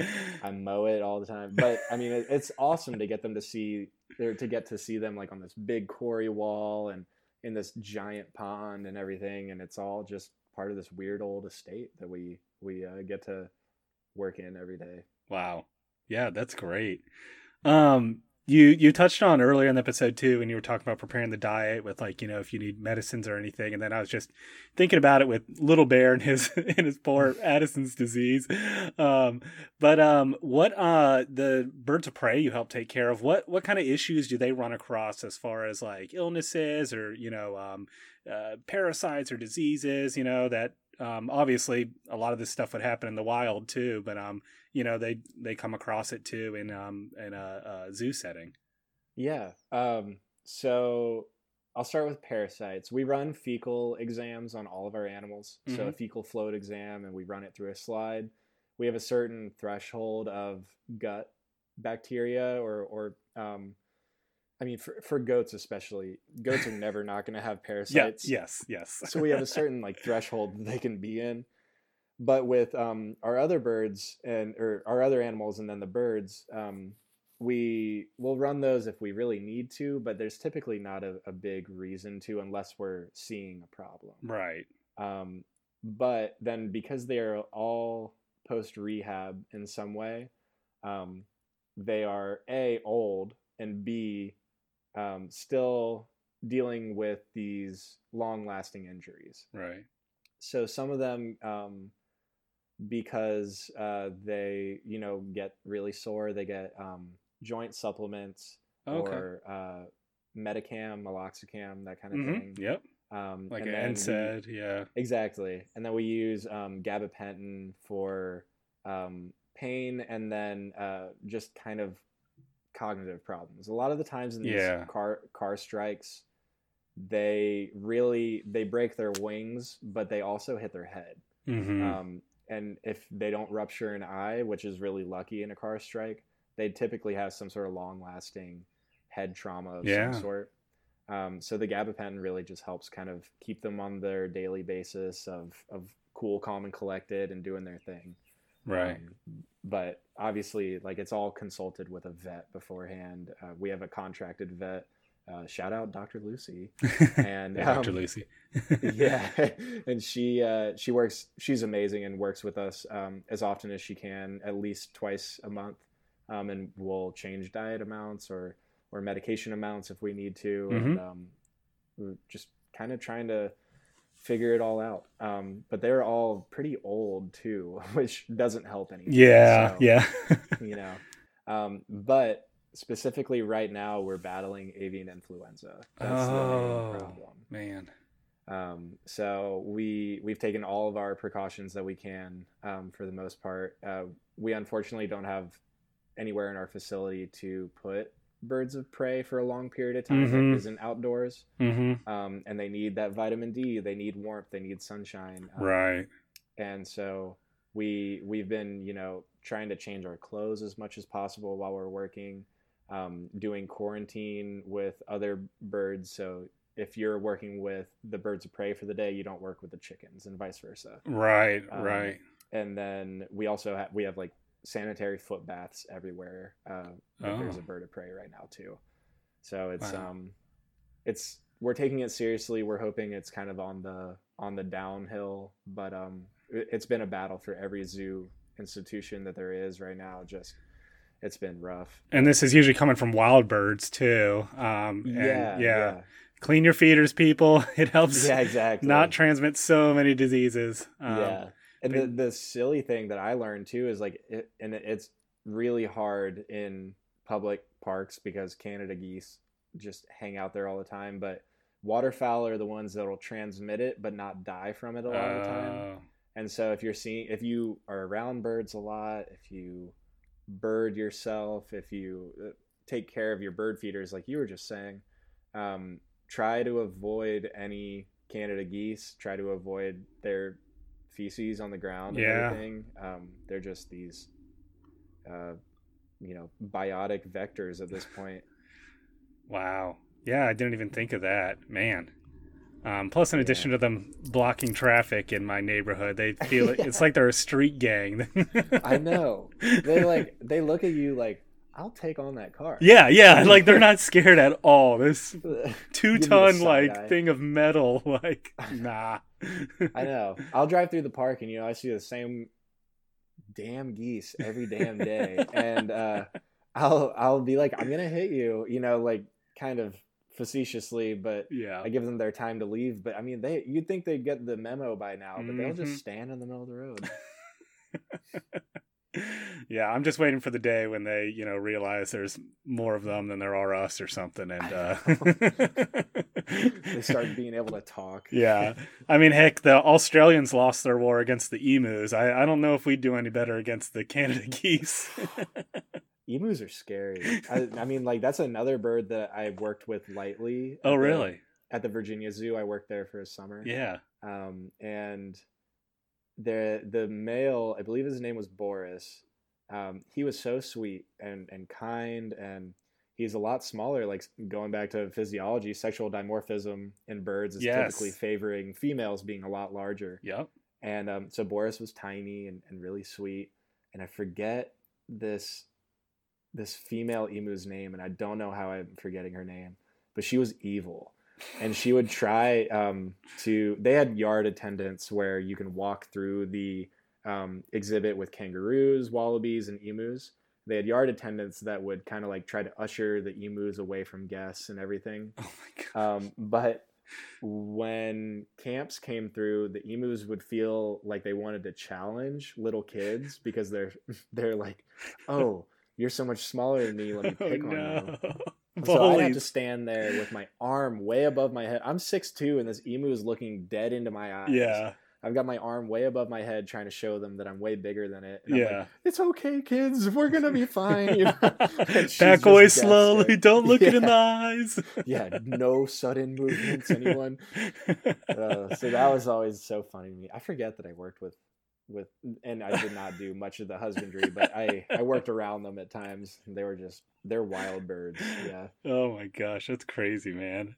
I mow it all the time. But I mean, it, it's awesome to get them to see, or to get to see them like on this big quarry wall and in this giant pond and everything, and it's all just part of this weird old estate that we we uh, get to work in every day. Wow. Yeah, that's great. Um you you touched on earlier in episode too when you were talking about preparing the diet with like you know if you need medicines or anything. And then i was just thinking about it with little bear and his and his poor addison's disease. Um but um what uh the birds of prey you help take care of what what kind of issues do they run across as far as like illnesses or you know um uh, parasites or diseases you know that um obviously a lot of this stuff would happen in the wild too but um you know they they come across it too in um in a, a zoo setting Yeah. Um, so I'll start with parasites. We run fecal exams on all of our animals. So a fecal float exam, and we run it through a slide. We have a certain threshold of gut bacteria, or or um, I mean, for for goats especially, goats are never not going to have yeah parasites. yes yes so we have a certain like threshold that they can be in but with um, our other birds and or our other animals and then the birds um, we will run those if we really need to but there's typically not a, a big reason to unless we're seeing a problem. Right. Um, but then because they are all post rehab in some way um, they are a old and b um, still dealing with these long lasting injuries. Right. So some of them um, because uh, they you know get really sore they get um, joint supplements okay. or uh, metacam meloxicam that kind of hmm thing. Yep. Um, like and an then we- NSAID, yeah. Exactly. And then we use um, gabapentin for um, pain and then uh, just kind of cognitive problems. A lot of the times in these Yeah. car car strikes they really they break their wings but they also hit their head. Hmm um, and if they don't rupture an eye, which is really lucky in a car strike, they typically have some sort of long-lasting head trauma of Yeah. some sort. Um, so the gabapentin really just helps kind of keep them on their daily basis of of cool, calm, and collected, and doing their thing. right Um, but obviously, like it's all consulted with a vet beforehand. Uh, we have a contracted vet. Uh, shout out Dr. Lucy. And yeah, Dr. um, Lucy yeah and she uh, she works she's amazing and works with us um, as often as she can at least twice a month um, and we'll change diet amounts or or medication amounts if we need to and um, we're just kind of trying to figure it all out um, but they're all pretty old too which doesn't help anything yeah So, yeah you know um, but specifically right now we're battling avian influenza that's Oh. main problem man um, so we we've taken all of our precautions that we can um, for the most part. Uh, we unfortunately don't have anywhere in our facility to put birds of prey for a long period of time Mhm. that isn't outdoors. hmm Um, and they need that vitamin D. They need warmth. They need sunshine. Um, right And so we we've been you know trying to change our clothes as much as possible while we're working. Um, doing quarantine with other birds so if you're working with the birds of prey for the day, you don't work with the chickens, and vice versa. right Um, right And then we also have we have like sanitary foot baths everywhere. Uh, if there's Oh. a bird of prey right now too. So it's Wow. um, it's we're taking it seriously. We're hoping it's kind of on the on the downhill, but um, it's been a battle for every zoo institution that there is right now. Just it's been rough. and this is usually coming from wild birds too. Um and Yeah, yeah, clean your feeders people. It helps yeah, exactly. not transmit so many diseases. Um, yeah. And but- the, the silly thing that i learned too is like it, and it's really hard in public parks because canada geese just hang out there all the time but waterfowl are the ones that will transmit it but not die from it a lot of the time. Oh, and so if you're seeing if you are around birds a lot if you bird yourself if you uh, take care of your bird feeders like you were just saying um, try to avoid any canada geese. Try to avoid their feces on the ground and Yeah. everything. Um, they're just these uh, you know biotic vectors at this point. Wow. Yeah i didn't even think of that. Man um, plus in addition to them blocking traffic in my neighborhood they feel it, it's like they're a street gang. I know. They like they look at you like i'll take on that car. Yeah yeah like they're not scared at all. This two Give me the ton like thing of metal like nah. I know. I'll drive through the park and you know I see the same damn geese every damn day, and uh, I'll I'll be like, I'm gonna hit you, you know, like kind of facetiously, but Yeah. I give them their time to leave. But I mean, they you'd think they'd get the memo by now, but they'll Mhm. just stand in the middle of the road. yeah, I'm just waiting for the day when they, you know, realize there's more of them than there are us or something, and uh, they start being able to talk. yeah, I mean, heck, the Australians lost their war against the emus. I, I don't know if we'd do any better against the Canada geese. Emus are scary. I, I mean, like that's another bird that I worked with lightly. oh, at the- really? At the Virginia Zoo, I worked there for a summer. Yeah. um, and the the male, I believe his name was Boris. Um, he was so sweet and and kind, and he's a lot smaller. Like going back to physiology, sexual dimorphism in birds is typically favoring females being a lot larger. Yep. And um, so Boris was tiny and, and really sweet, and I forget this this female emu's name, and I don't know how I'm forgetting her name, but she was evil and she would try um, to they had yard attendants where you can walk through the um, exhibit with kangaroos wallabies and emus they had yard attendants that would kind of like try to usher the emus away from guests and everything Oh my god. um, but when camps came through the emus would feel like they wanted to challenge little kids because they're they're like oh you're so much smaller than me let me Oh pick on you no. So I have to stand there with my arm way above my head. I'm 6'2", and this emu is looking dead into my eyes. Yeah. I've got my arm way above my head, trying to show them that I'm way bigger than it. And I'm like, Yeah. it's okay, kids. We're gonna be fine. You know? Back away slowly. scared. Don't look it in the eyes. Yeah, no sudden movements. Anyone? Uh, so that was always so funny to me. I forget that I worked with, with, and I did not do much of the husbandry, but I I worked around them at times. They were just they're wild birds. Yeah. Oh my gosh, that's crazy, man.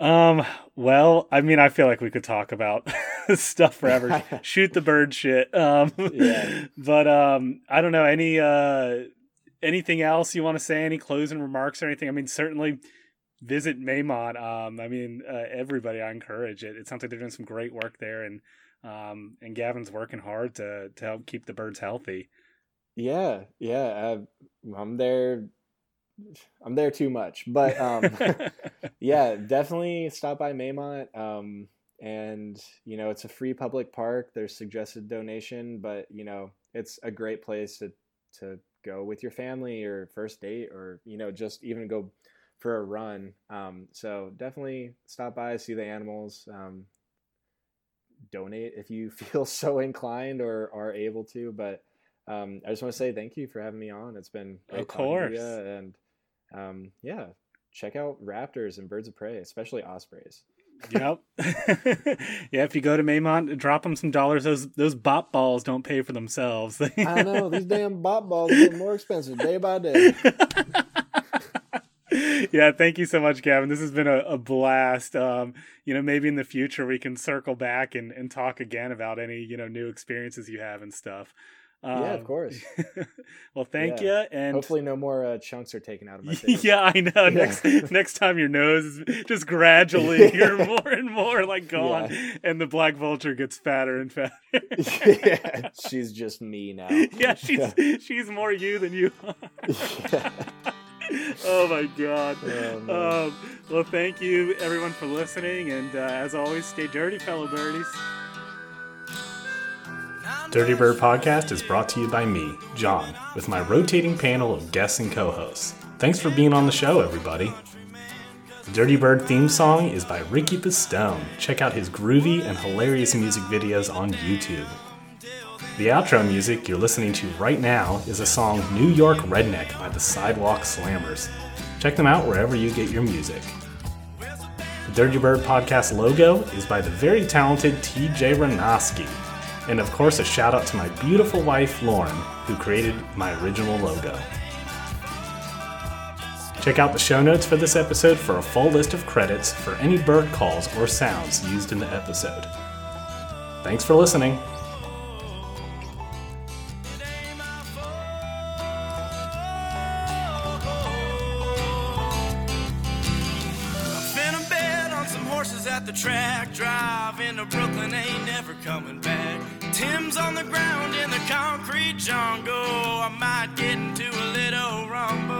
Um, well, I mean, I feel like we could talk about stuff forever. Shoot the bird shit. Um, Yeah. but um, I don't know any uh anything else you want to say? Any closing remarks or anything? I mean, certainly visit Maymont. Um, I mean, uh, everybody, I encourage it. It sounds like they're doing some great work there, and um, and Gavin's working hard to to help keep the birds healthy. Yeah, yeah. I, I'm there. I'm there too much, but um, yeah, definitely stop by Maymont. Um, and you know, it's a free public park. There's suggested donation, but you know, it's a great place to to go with your family or first date, or you know, just even go for a run. Um, so definitely stop by, see the animals. Um, donate if you feel so inclined or are able to, but um, I just want to say thank you for having me on. It's been Of course. and um, yeah, check out raptors and birds of prey, especially ospreys. yep. yeah, if you go to Maymont, drop them some dollars. Those those bop balls don't pay for themselves. I know these damn bop balls get more expensive day by day. Yeah, thank you so much, Gavin. This has been a, a blast. Um, you know, maybe in the future we can circle back and, and talk again about any, you know, new experiences you have and stuff. Um, Yeah, of course. well, thank Yeah. you. And Hopefully, no more uh, chunks are taken out of my face. yeah, I know. Yeah. Next next time your nose is just gradually you're more and more like gone, Yeah. and the black vulture gets fatter and fatter. yeah, she's just me now. yeah, she's she's more you than you are. Yeah. oh my god. Oh, um, well, thank you everyone for listening, and uh, as always, stay dirty, fellow birdies. Dirty Bird Podcast is brought to you by me, John, with my rotating panel of guests and co hosts. Thanks for being on the show, everybody. The Dirty Bird theme song is by Ricky Pistone. Check out his groovy and hilarious music videos on YouTube. The outro music you're listening to right now is a song New York Redneck by the Sidewalk Slammers. Check them out wherever you get your music. The Dirty Bird Podcast logo is by the very talented TJ Ranoski. And of course, a shout out to my beautiful wife, Lauren, who created my original logo. Check out the show notes for this episode for a full list of credits for any bird calls or sounds used in the episode. Thanks for listening. Driving to Brooklyn, ain't never coming back. Tim's on the ground in the concrete jungle. I might get into a little rumble.